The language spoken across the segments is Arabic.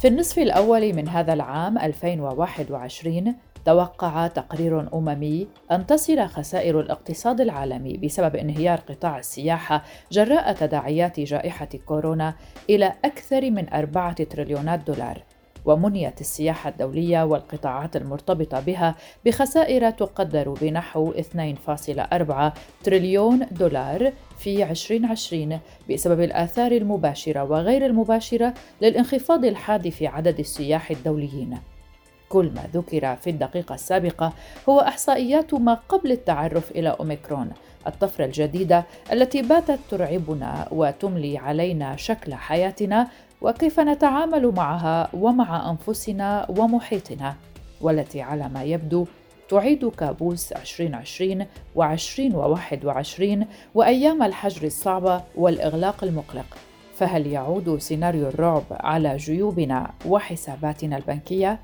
في النصف الأول من هذا العام 2021 توقع تقرير أممي أن تصل خسائر الاقتصاد العالمي بسبب انهيار قطاع السياحة جراء تداعيات جائحة كورونا إلى أكثر من أربعة تريليونات دولار. ومنيت السياحة الدولية والقطاعات المرتبطة بها بخسائر تقدر بنحو 2.4 تريليون دولار في 2020 بسبب الآثار المباشرة وغير المباشرة للانخفاض الحاد في عدد السياح الدوليين. كل ما ذكر في الدقيقة السابقة هو إحصائيات ما قبل التعرف إلى أوميكرون الطفرة الجديدة التي باتت ترعبنا وتملي علينا شكل حياتنا وكيف نتعامل معها ومع أنفسنا ومحيطنا والتي على ما يبدو تعيد كابوس 2020 و2021 وأيام الحجر الصعبه والإغلاق المقلق. فهل يعود سيناريو الرعب على جيوبنا وحساباتنا البنكية؟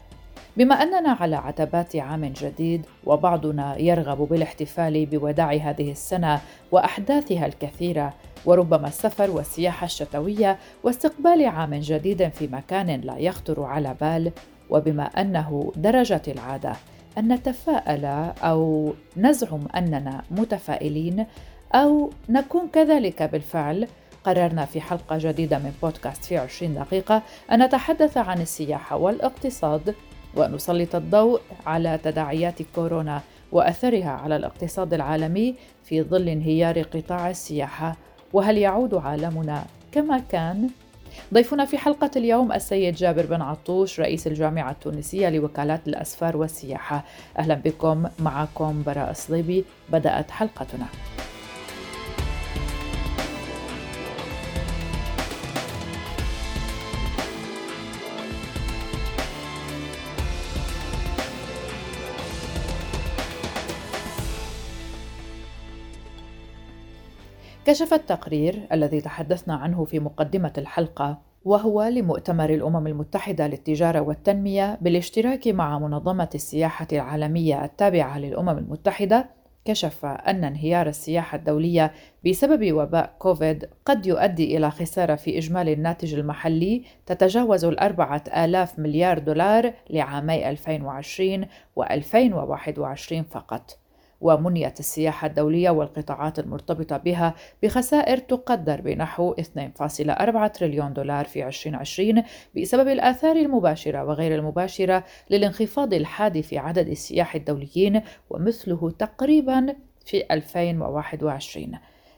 بما أننا على عتبات عام جديد وبعضنا يرغب بالاحتفال بوداع هذه السنة وأحداثها الكثيرة وربما السفر والسياحة الشتوية واستقبال عام جديد في مكان لا يخطر على بال وبما أنه درجت العادة أن نتفائل أو نزعم أننا متفائلين أو نكون كذلك بالفعل. قررنا في حلقة جديدة من بودكاست في 20 دقيقة أن نتحدث عن السياحة والاقتصاد ونسلط الضوء على تداعيات كورونا وأثرها على الاقتصاد العالمي في ظل انهيار قطاع السياحة. وهل يعود عالمنا كما كان؟ ضيفنا في حلقة اليوم السيد جابر بن عطوش رئيس الجامعة التونسية لوكالات الأسفار والسياحة. أهلا بكم معكم براء صليبي بدأت حلقتنا. كشف التقرير الذي تحدثنا عنه في مقدمة الحلقة وهو لمؤتمر الأمم المتحدة للتجارة والتنمية بالاشتراك مع منظمة السياحة العالمية التابعة للأمم المتحدة كشف أن انهيار السياحة الدولية بسبب وباء كوفيد قد يؤدي إلى خسارة في إجمالي الناتج المحلي تتجاوز الأربعة آلاف مليار دولار لعامي 2020 و2021 فقط. ومنيت السياحة الدولية والقطاعات المرتبطة بها بخسائر تقدر بنحو 2.4 تريليون دولار في 2020 بسبب الآثار المباشرة وغير المباشرة للانخفاض الحاد في عدد السياح الدوليين ومثله تقريبا في 2021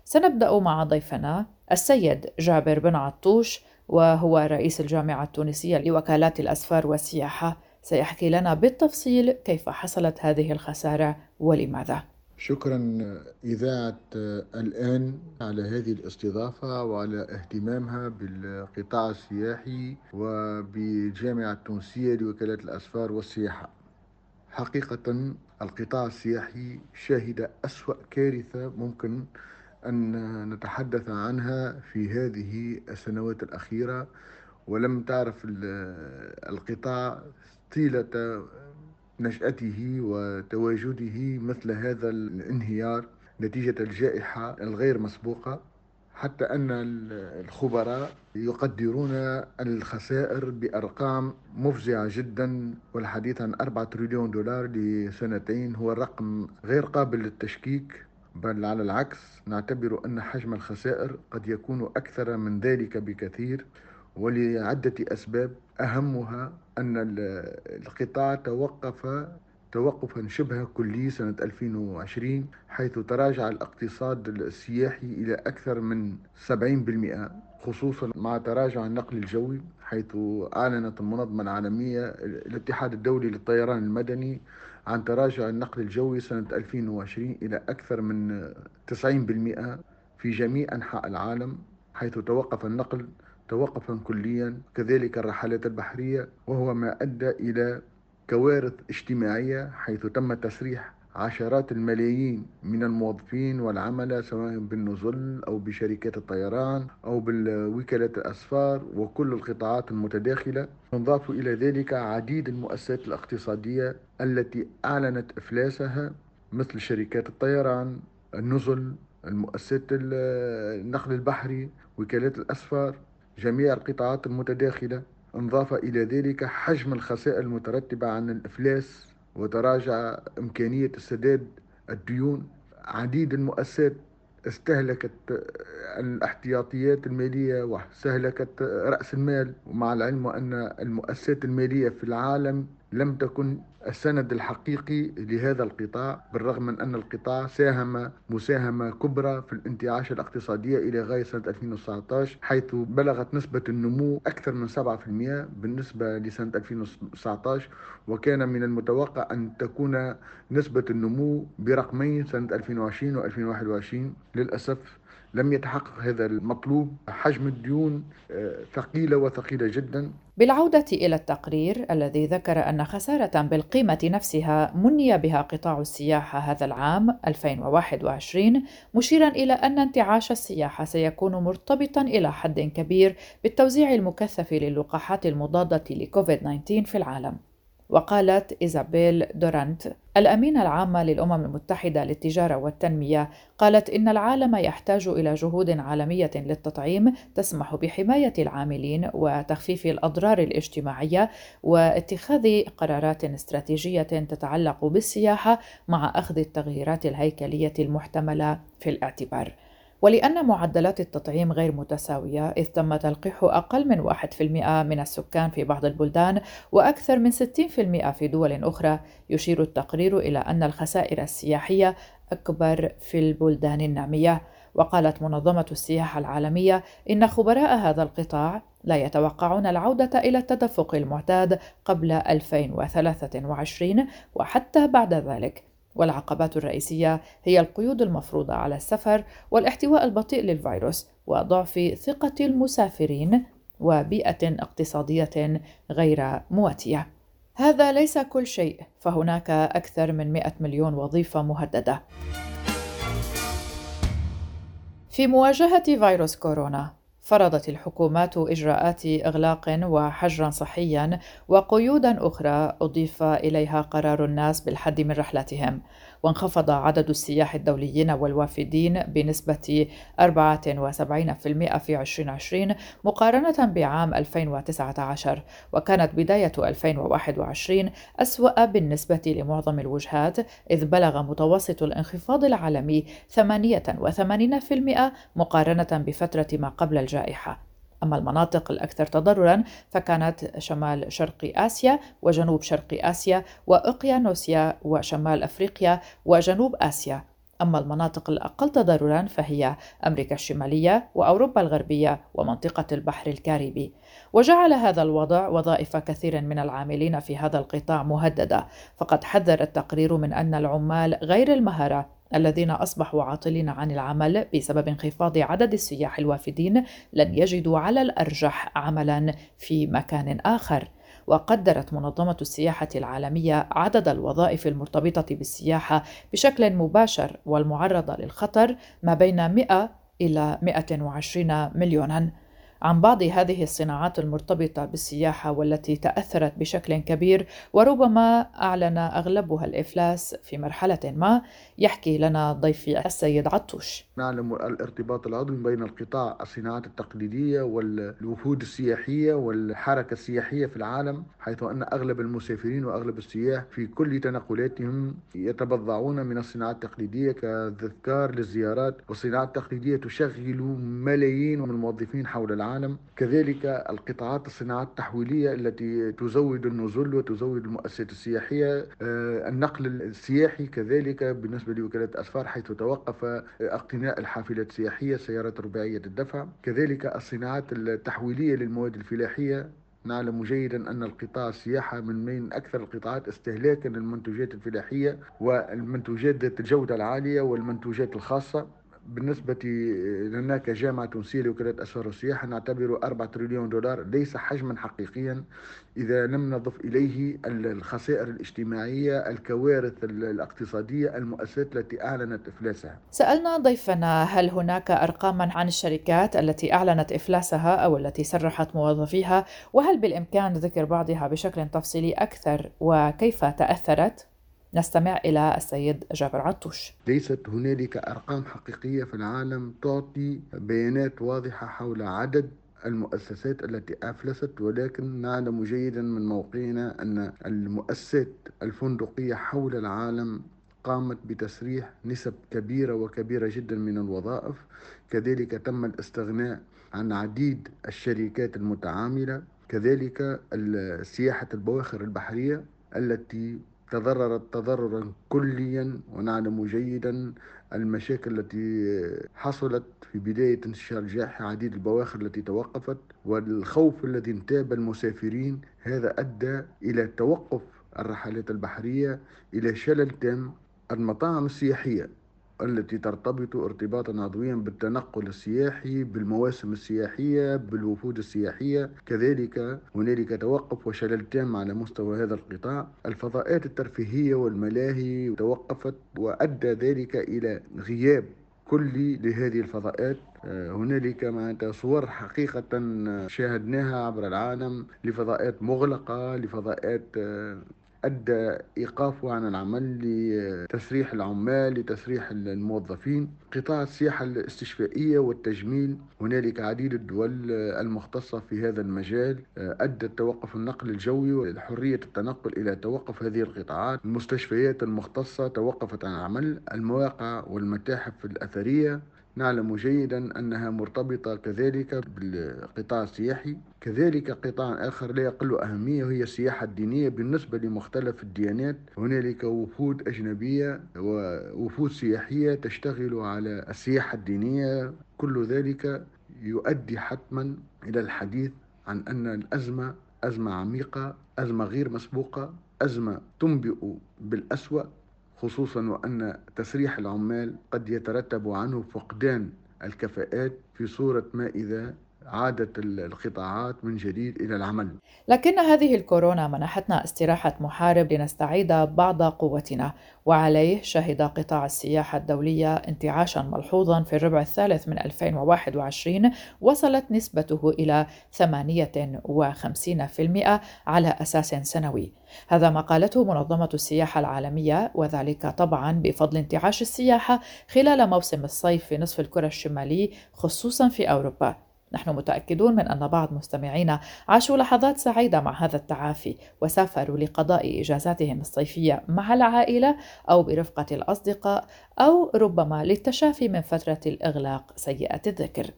سنبدأ مع ضيفنا السيد جابر بن عطوش وهو رئيس الجامعة التونسية لوكالات الأسفار والسياحة. سيحكي لنا بالتفصيل كيف حصلت هذه الخسارة ولماذا. شكرا إذاعة الآن على هذه الاستضافة وعلى اهتمامها بالقطاع السياحي وبالجامعة التونسية لوكالة الأسفار والسياحة. حقيقة القطاع السياحي شهد أسوأ كارثة ممكن أن نتحدث عنها في هذه السنوات الأخيرة ولم تعرف القطاع طيلة نشأته وتواجده مثل هذا الانهيار نتيجة الجائحة الغير مسبوقة حتى أن الخبراء يقدرون الخسائر بأرقام مفزعة جدا والحديث عن 4 تريليون دولار لسنتين هو رقم غير قابل للتشكيك. بل على العكس نعتبر أن حجم الخسائر قد يكون أكثر من ذلك بكثير ولعدة أسباب أهمها أن القطاع توقف توقفا شبه كلي سنة 2020 حيث تراجع الاقتصاد السياحي إلى أكثر من 70% خصوصا مع تراجع النقل الجوي حيث أعلنت المنظمة العالمية الاتحاد الدولي للطيران المدني عن تراجع النقل الجوي سنة 2020 إلى أكثر من 90% في جميع أنحاء العالم حيث توقف النقل توقفا كليا كذلك الرحلات البحرية وهو ما أدى إلى كوارث اجتماعية حيث تم تسريح عشرات الملايين من الموظفين والعملاء سواء بالنزل أو بشركات الطيران أو بالوكالات الأسفار وكل القطاعات المتداخلة. نضاف إلى ذلك عديد المؤسسات الاقتصادية التي أعلنت إفلاسها مثل شركات الطيران النزل المؤسسات النقل البحري وكالات الأسفار. جميع القطاعات المتداخلة انضاف إلى ذلك حجم الخسائر المترتبة عن الإفلاس وتراجع إمكانية السداد الديون. عديد المؤسسات استهلكت الاحتياطيات المالية واستهلكت رأس المال ومع العلم أن المؤسسات المالية في العالم لم تكن السند الحقيقي لهذا القطاع بالرغم من أن القطاع ساهم مساهمة كبرى في الانتعاش الاقتصادية إلى غاية سنة 2019 حيث بلغت نسبة النمو أكثر من 7% بالنسبة لسنة 2019 وكان من المتوقع أن تكون نسبة النمو برقمين سنة 2020 و2021 للأسف لم يتحقق هذا المطلوب. حجم الديون آه، ثقيلة وثقيلة جدا. بالعودة إلى التقرير الذي ذكر أن خسارة بالقيمة نفسها مني بها قطاع السياحة هذا العام 2021 مشيرا إلى أن انتعاش السياحة سيكون مرتبطا إلى حد كبير بالتوزيع المكثف للقاحات المضادة لكوفيد 19 في العالم. وقالت إيزابيل دورانت الأمينة العامة للأمم المتحدة للتجارة والتنمية قالت إن العالم يحتاج إلى جهود عالمية للتطعيم تسمح بحماية العاملين وتخفيف الأضرار الاجتماعية واتخاذ قرارات استراتيجية تتعلق بالسياحة مع أخذ التغييرات الهيكلية المحتملة في الاعتبار. ولأن معدلات التطعيم غير متساوية إذ تم تلقيح أقل من 1% من السكان في بعض البلدان وأكثر من 60% في دول أخرى. يشير التقرير إلى أن الخسائر السياحية أكبر في البلدان النامية. وقالت منظمة السياحة العالمية إن خبراء هذا القطاع لا يتوقعون العودة إلى التدفق المعتاد قبل 2023 وحتى بعد ذلك. والعقبات الرئيسية هي القيود المفروضة على السفر والاحتواء البطيء للفيروس وضعف ثقة المسافرين وبيئة اقتصادية غير مواتية. هذا ليس كل شيء، فهناك أكثر من 100 مليون وظيفة مهددة. في مواجهة فيروس كورونا، فرضت الحكومات إجراءات إغلاق وحجرا صحيا وقيودا أخرى أضيف إليها قرار الناس بالحد من رحلاتهم وانخفض عدد السياح الدوليين والوافدين بنسبة 74% في 2020 مقارنة بعام 2019 وكانت بداية 2021 أسوأ بالنسبة لمعظم الوجهات إذ بلغ متوسط الانخفاض العالمي 88% مقارنة بفترة ما قبل الجائحة. أما المناطق الأكثر تضررا فكانت شمال شرق آسيا وجنوب شرق آسيا وأقيانوسيا وشمال أفريقيا وجنوب آسيا. أما المناطق الأقل تضررا فهي أمريكا الشمالية وأوروبا الغربية ومنطقة البحر الكاريبي. وجعل هذا الوضع وظائف كثير من العاملين في هذا القطاع مهددة. فقد حذر التقرير من أن العمال غير المهرة الذين أصبحوا عاطلين عن العمل بسبب انخفاض عدد السياح الوافدين لن يجدوا على الأرجح عملا في مكان آخر. وقدرت منظمة السياحة العالمية عدد الوظائف المرتبطة بالسياحة بشكل مباشر والمعرضة للخطر ما بين 100 إلى 120 مليونا. عن بعض هذه الصناعات المرتبطة بالسياحة والتي تأثرت بشكل كبير وربما أعلن أغلبها الإفلاس في مرحلة ما. يحكي لنا ضيفي السيد عطوش. نعلم الارتباط العضوي بين القطاع الصناعات التقليدية والوفود السياحية والحركة السياحية في العالم حيث أن أغلب المسافرين وأغلب السياح في كل تنقلاتهم يتبضعون من الصناعات التقليدية كتذكار للزيارات. والصناعات التقليدية تشغل ملايين من الموظفين حول العالم. العالم كذلك القطاعات الصناعات التحويلية التي تزود النزل وتزود المؤسسات السياحية. آه، النقل السياحي كذلك بالنسبة لوكالة أسفار حيث توقف اقتناء الحافلات السياحية السيارات رباعية الدفع. كذلك الصناعات التحويلية للمواد الفلاحية. نعلم جيدا أن القطاع السياحة من بين أكثر القطاعات استهلاكا للمنتوجات الفلاحية والمنتوجات ذات الجودة العالية والمنتوجات الخاصة. بالنسبة لنا كجامعة تونسية لوكالة أسفار والسياحة نعتبر 4 تريليون دولار ليس حجما حقيقيا إذا لم نضف إليه الخسائر الاجتماعية الكوارث الاقتصادية المؤسسات التي أعلنت إفلاسها سألنا ضيفنا هل هناك أرقاما عن الشركات التي أعلنت إفلاسها أو التي سرحت موظفيها وهل بالإمكان ذكر بعضها بشكل تفصيلي أكثر وكيف تأثرت؟ نستمع إلى السيد جابر عطوش. ليست هنالك أرقام حقيقية في العالم تعطي بيانات واضحة حول عدد المؤسسات التي أفلست ولكن نعلم جيدا من موقعنا أن المؤسسات الفندقية حول العالم قامت بتسريح نسب كبيرة وكبيرة جدا من الوظائف. كذلك تم الاستغناء عن عديد الشركات المتعاملة. كذلك سياحة البواخر البحرية التي تضررت تضررا كليا ونعلم جيدا المشاكل التي حصلت في بداية انتشار الجائحة عديد البواخر التي توقفت والخوف الذي انتاب المسافرين. هذا أدى إلى توقف الرحلات البحرية إلى شلل تام. المطاعم السياحية التي ترتبط ارتباطا عضويا بالتنقل السياحي بالمواسم السياحية بالوفود السياحية. كذلك هنالك توقف وشلل تام على مستوى هذا القطاع. الفضاءات الترفيهية والملاهي توقفت وأدى ذلك إلى غياب كلي لهذه الفضاءات. آه، هنالك معناتها صور حقيقة شاهدناها عبر العالم لفضاءات مغلقة لفضاءات آه، أدى إيقافه عن العمل لتسريح العمال لتسريح الموظفين قطاع السياحة الاستشفائية والتجميل. هنالك عديد الدول المختصة في هذا المجال. أدى توقف النقل الجوي وحرية التنقل إلى توقف هذه القطاعات. المستشفيات المختصة توقفت عن العمل. المواقع والمتاحف الأثرية نعلم جيدا أنها مرتبطة كذلك بالقطاع السياحي كذلك قطاع آخر لا يقل أهمية وهي السياحة الدينية بالنسبة لمختلف الديانات. هنالك وفود أجنبية ووفود سياحية تشتغل على السياحة الدينية. كل ذلك يؤدي حتما إلى الحديث عن أن الأزمة أزمة عميقة أزمة غير مسبوقة أزمة تنبئ بالأسوأ. خصوصا وأن تسريح العمال قد يترتب عنه فقدان الكفاءات في صورة ما إذا عادت القطاعات من جديد إلى العمل. لكن هذه الكورونا منحتنا استراحة محارب لنستعيد بعض قوتنا وعليه شهد قطاع السياحة الدولية انتعاشا ملحوظا في الربع الثالث من 2021 وصلت نسبته إلى 58% على أساس سنوي. هذا ما قالته منظمة السياحة العالمية وذلك طبعا بفضل انتعاش السياحة خلال موسم الصيف في نصف الكرة الشمالي خصوصا في أوروبا. نحن متأكدون من أن بعض مستمعينا عاشوا لحظات سعيدة مع هذا التعافي وسافروا لقضاء إجازاتهم الصيفية مع العائلة أو برفقة الأصدقاء أو ربما للتشافي من فترة الإغلاق سيئة الذكر.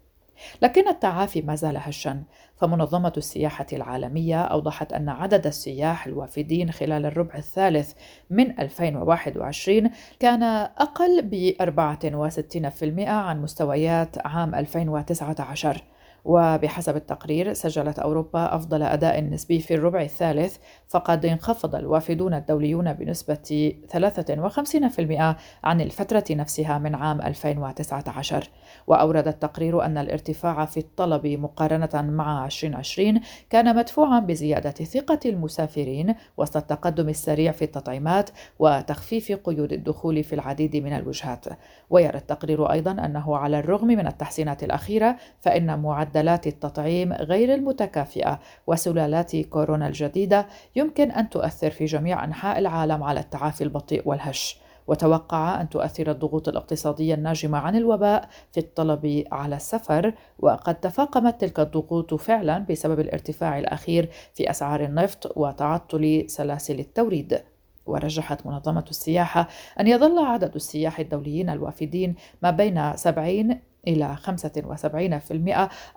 لكن التعافي ما زال هشا فمنظمة السياحة العالمية أوضحت أن عدد السياح الوافدين خلال الربع الثالث من 2021 كان أقل ب 64% عن مستويات عام 2019 وبحسب التقرير سجلت أوروبا أفضل أداء نسبي في الربع الثالث فقد انخفض الوافدون الدوليون بنسبة 53% عن الفترة نفسها من عام 2019 وأورد التقرير أن الارتفاع في الطلب مقارنة مع 2020 كان مدفوعا بزيادة ثقة المسافرين وسط التقدم السريع في التطعيمات وتخفيف قيود الدخول في العديد من الوجهات. ويرى التقرير أيضا أنه على الرغم من التحسينات الأخيرة فإن معدلات التطعيم غير المتكافئة وسلالات كورونا الجديدة يمكن أن تؤثر في جميع أنحاء العالم على التعافي البطيء والهش. وتوقع أن تؤثر الضغوط الاقتصادية الناجمة عن الوباء في الطلب على السفر وقد تفاقمت تلك الضغوط فعلا بسبب الارتفاع الأخير في أسعار النفط وتعطل سلاسل التوريد. ورجحت منظمة السياحة أن يظل عدد السياح الدوليين الوافدين ما بين 70 إلى 75%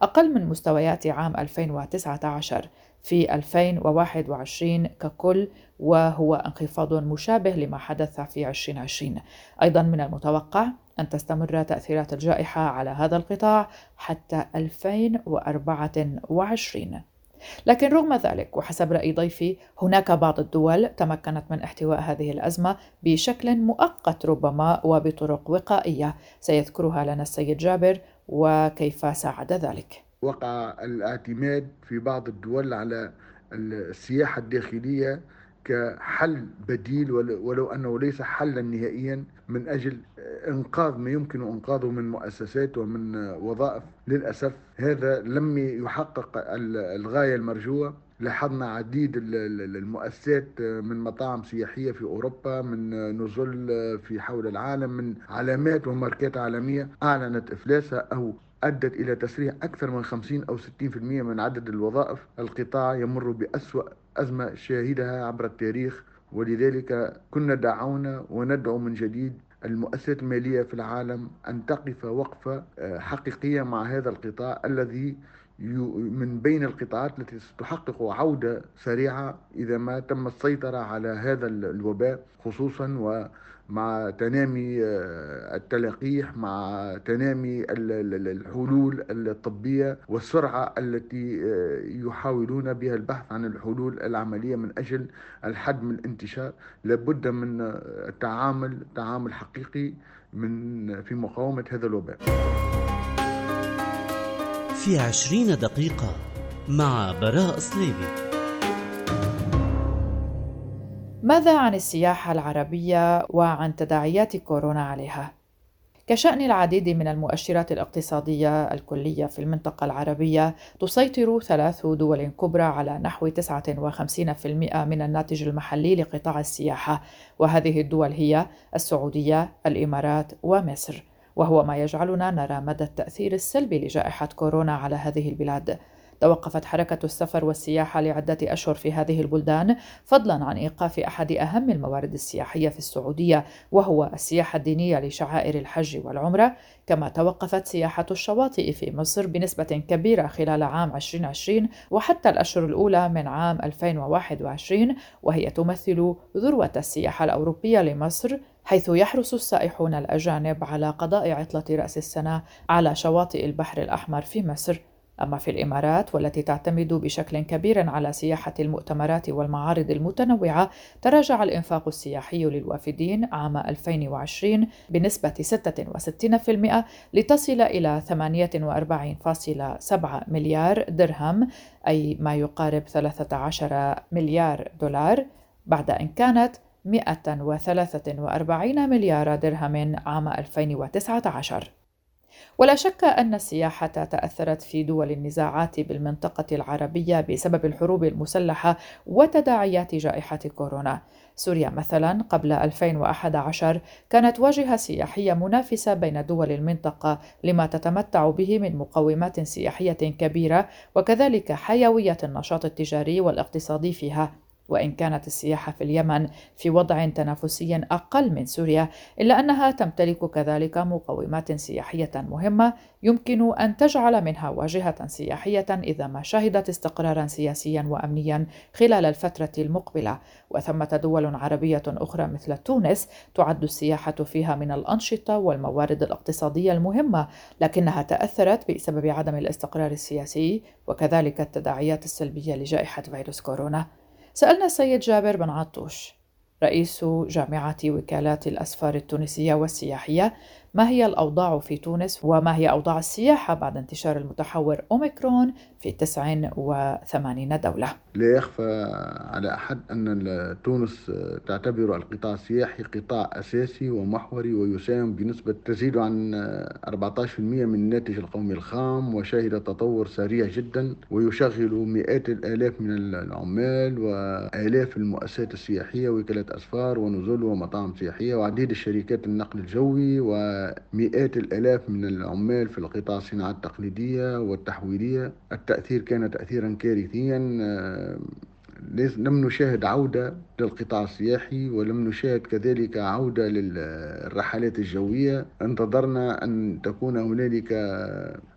أقل من مستويات عام 2019 في 2021 ككل وهو انخفاض مشابه لما حدث في 2020 أيضا من المتوقع أن تستمر تأثيرات الجائحة على هذا القطاع حتى 2024 لكن رغم ذلك وحسب رأي ضيفي هناك بعض الدول تمكنت من احتواء هذه الأزمة بشكل مؤقت ربما وبطرق وقائية. سيذكرها لنا السيد جابر وكيف ساعد ذلك. وقع الاعتماد في بعض الدول على السياحة الداخلية كحل بديل ولو أنه ليس حلا نهائيا من أجل إنقاذ ما يمكن إنقاذه من مؤسسات ومن وظائف للأسف. هذا لم يحقق الغاية المرجوة لاحظنا عديد المؤسسات من مطاعم سياحية في أوروبا من نزل في حول العالم من علامات وماركات عالمية أعلنت إفلاسها أو أدت إلى تسريح أكثر من 50 أو 60% من عدد الوظائف. القطاع يمر بأسوأ أزمة شاهدها عبر التاريخ ولذلك كنا دعونا وندعو من جديد المؤسسات المالية في العالم أن تقف وقفة آه، حقيقية مع هذا القطاع الذي من بين القطاعات التي ستحقق عودة سريعة إذا ما تم السيطرة على هذا الوباء خصوصا مع تنامي آه، التلقيح مع تنامي الحلول الطبية والسرعة التي آه، يحاولون بها البحث عن الحلول العملية من أجل الحد من الانتشار. لابد من التعامل تعامل حقيقي من في مقاومة هذا الوباء. في عشرين دقيقة مع براء صليبي ماذا عن السياحة العربية وعن تداعيات كورونا عليها؟ كشأن العديد من المؤشرات الاقتصادية الكلية في المنطقة العربية تسيطر ثلاث دول كبرى على نحو 59% من الناتج المحلي لقطاع السياحة وهذه الدول هي السعودية، الإمارات ومصر وهو ما يجعلنا نرى مدى التأثير السلبي لجائحة كورونا على هذه البلاد توقفت حركة السفر والسياحة لعدة أشهر في هذه البلدان فضلا عن إيقاف أحد أهم الموارد السياحية في السعودية وهو السياحة الدينية لشعائر الحج والعمرة. كما توقفت سياحة الشواطئ في مصر بنسبة كبيرة خلال عام 2020 وحتى الأشهر الأولى من عام 2021 وهي تمثل ذروة السياحة الأوروبية لمصر حيث يحرص السائحون الأجانب على قضاء عطلة رأس السنة على شواطئ البحر الأحمر في مصر. أما في الإمارات والتي تعتمد بشكل كبير على سياحة المؤتمرات والمعارض المتنوعة تراجع الإنفاق السياحي للوافدين عام 2020 بنسبة 66% لتصل إلى 48.7 مليار درهم أي ما يقارب 13 مليار دولار بعد أن كانت 143 مليار درهم عام 2019 ولا شك أن السياحة تأثرت في دول النزاعات بالمنطقة العربية بسبب الحروب المسلحة وتداعيات جائحة كورونا. سوريا مثلا قبل 2011 كانت واجهة سياحية منافسة بين دول المنطقة لما تتمتع به من مقومات سياحية كبيرة وكذلك حيوية النشاط التجاري والاقتصادي فيها وإن كانت السياحة في اليمن في وضع تنافسي أقل من سوريا إلا أنها تمتلك كذلك مقومات سياحية مهمة يمكن أن تجعل منها واجهة سياحية إذا ما شهدت استقرارا سياسيا وأمنيا خلال الفترة المقبلة. وثمة دول عربية أخرى مثل تونس تعد السياحة فيها من الأنشطة والموارد الاقتصادية المهمة لكنها تأثرت بسبب عدم الاستقرار السياسي وكذلك التداعيات السلبية لجائحة فيروس كورونا. سألنا السيد جابر بن عطوش رئيس جامعة وكالات الأسفار التونسية والسياحية ما هي الأوضاع في تونس وما هي أوضاع السياحة بعد انتشار المتحور أوميكرون في 89 دولة؟ لا يخفى على أحد أن تونس تعتبر القطاع السياحي قطاع أساسي ومحوري ويساهم بنسبة تزيد عن 14% من الناتج القومي الخام وشهد تطور سريع جدا ويشغل مئات الآلاف من العمال وآلاف المؤسسات السياحية وكالات أسفار ونزل ومطاعم سياحية وعديد الشركات النقل الجوي و مئات الآلاف من العمال في القطاع الصناعات التقليدية والتحويلية. التأثير كان تأثيرا كارثيا. آه، لم نشاهد عودة للقطاع السياحي ولم نشاهد كذلك عودة للرحلات الجوية. انتظرنا أن تكون هنالك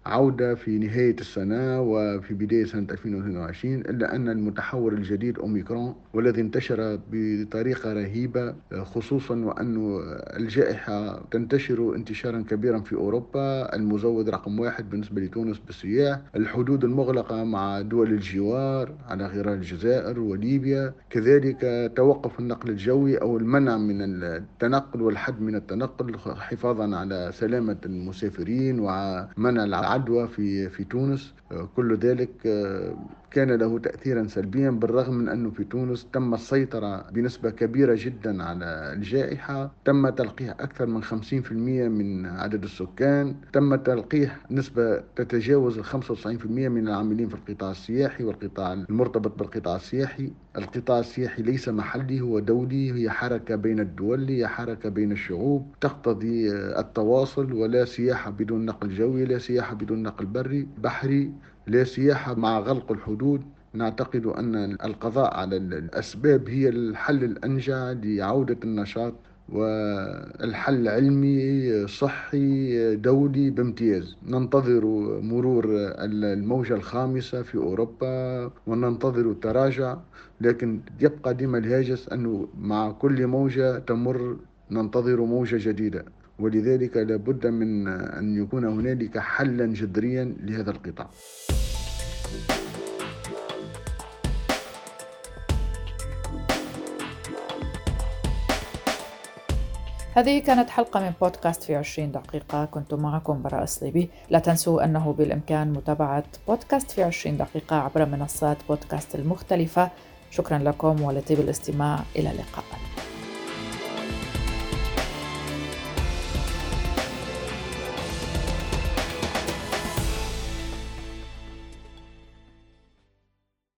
عودة في نهاية السنة وفي بداية سنة 2022 إلا أن المتحور الجديد أوميكرون والذي انتشر بطريقة رهيبة خصوصا وأن الجائحة تنتشر انتشارا كبيرا في أوروبا. المزود رقم واحد بالنسبة لتونس بالسياح. الحدود المغلقة مع دول الجوار على غرار الجزائر وليبيا. كذلك توقف النقل الجوي أو المنع من التنقل والحد من التنقل حفاظا على سلامة المسافرين ومنع العدوى في في تونس. كل ذلك كان له تأثيرا سلبيا بالرغم من أنه في تونس تم السيطرة بنسبة كبيرة جدا على الجائحة. تم تلقيح أكثر من 50% من عدد السكان. تم تلقيح نسبة تتجاوز ال 95% من العاملين في القطاع السياحي والقطاع المرتبط بالقطاع السياحي. القطاع السياحي ليس محلي هو دولي هي حركة بين الدول هي حركة بين الشعوب تقتضي التواصل ولا سياحة بدون نقل جوي لا سياحة بدون نقل بري بحري. لا سياحة مع غلق الحدود. نعتقد أن القضاء على الأسباب هي الحل الأنجع لعودة النشاط والحل علمي صحي دولي بامتياز. ننتظر مرور الموجة الخامسة في أوروبا وننتظر التراجع لكن يبقى ديما الهاجس أنه مع كل موجة تمر ننتظر موجة جديدة. ولذلك لابد من أن يكون هنالك حلا جذريا لهذا القطاع. هذه كانت حلقة من بودكاست في 20 دقيقة. كنت معكم براء صليبي لا تنسوا أنه بالإمكان متابعة بودكاست في 20 دقيقة عبر منصات بودكاست المختلفة. شكرا لكم ولطيب الاستماع. إلى اللقاء.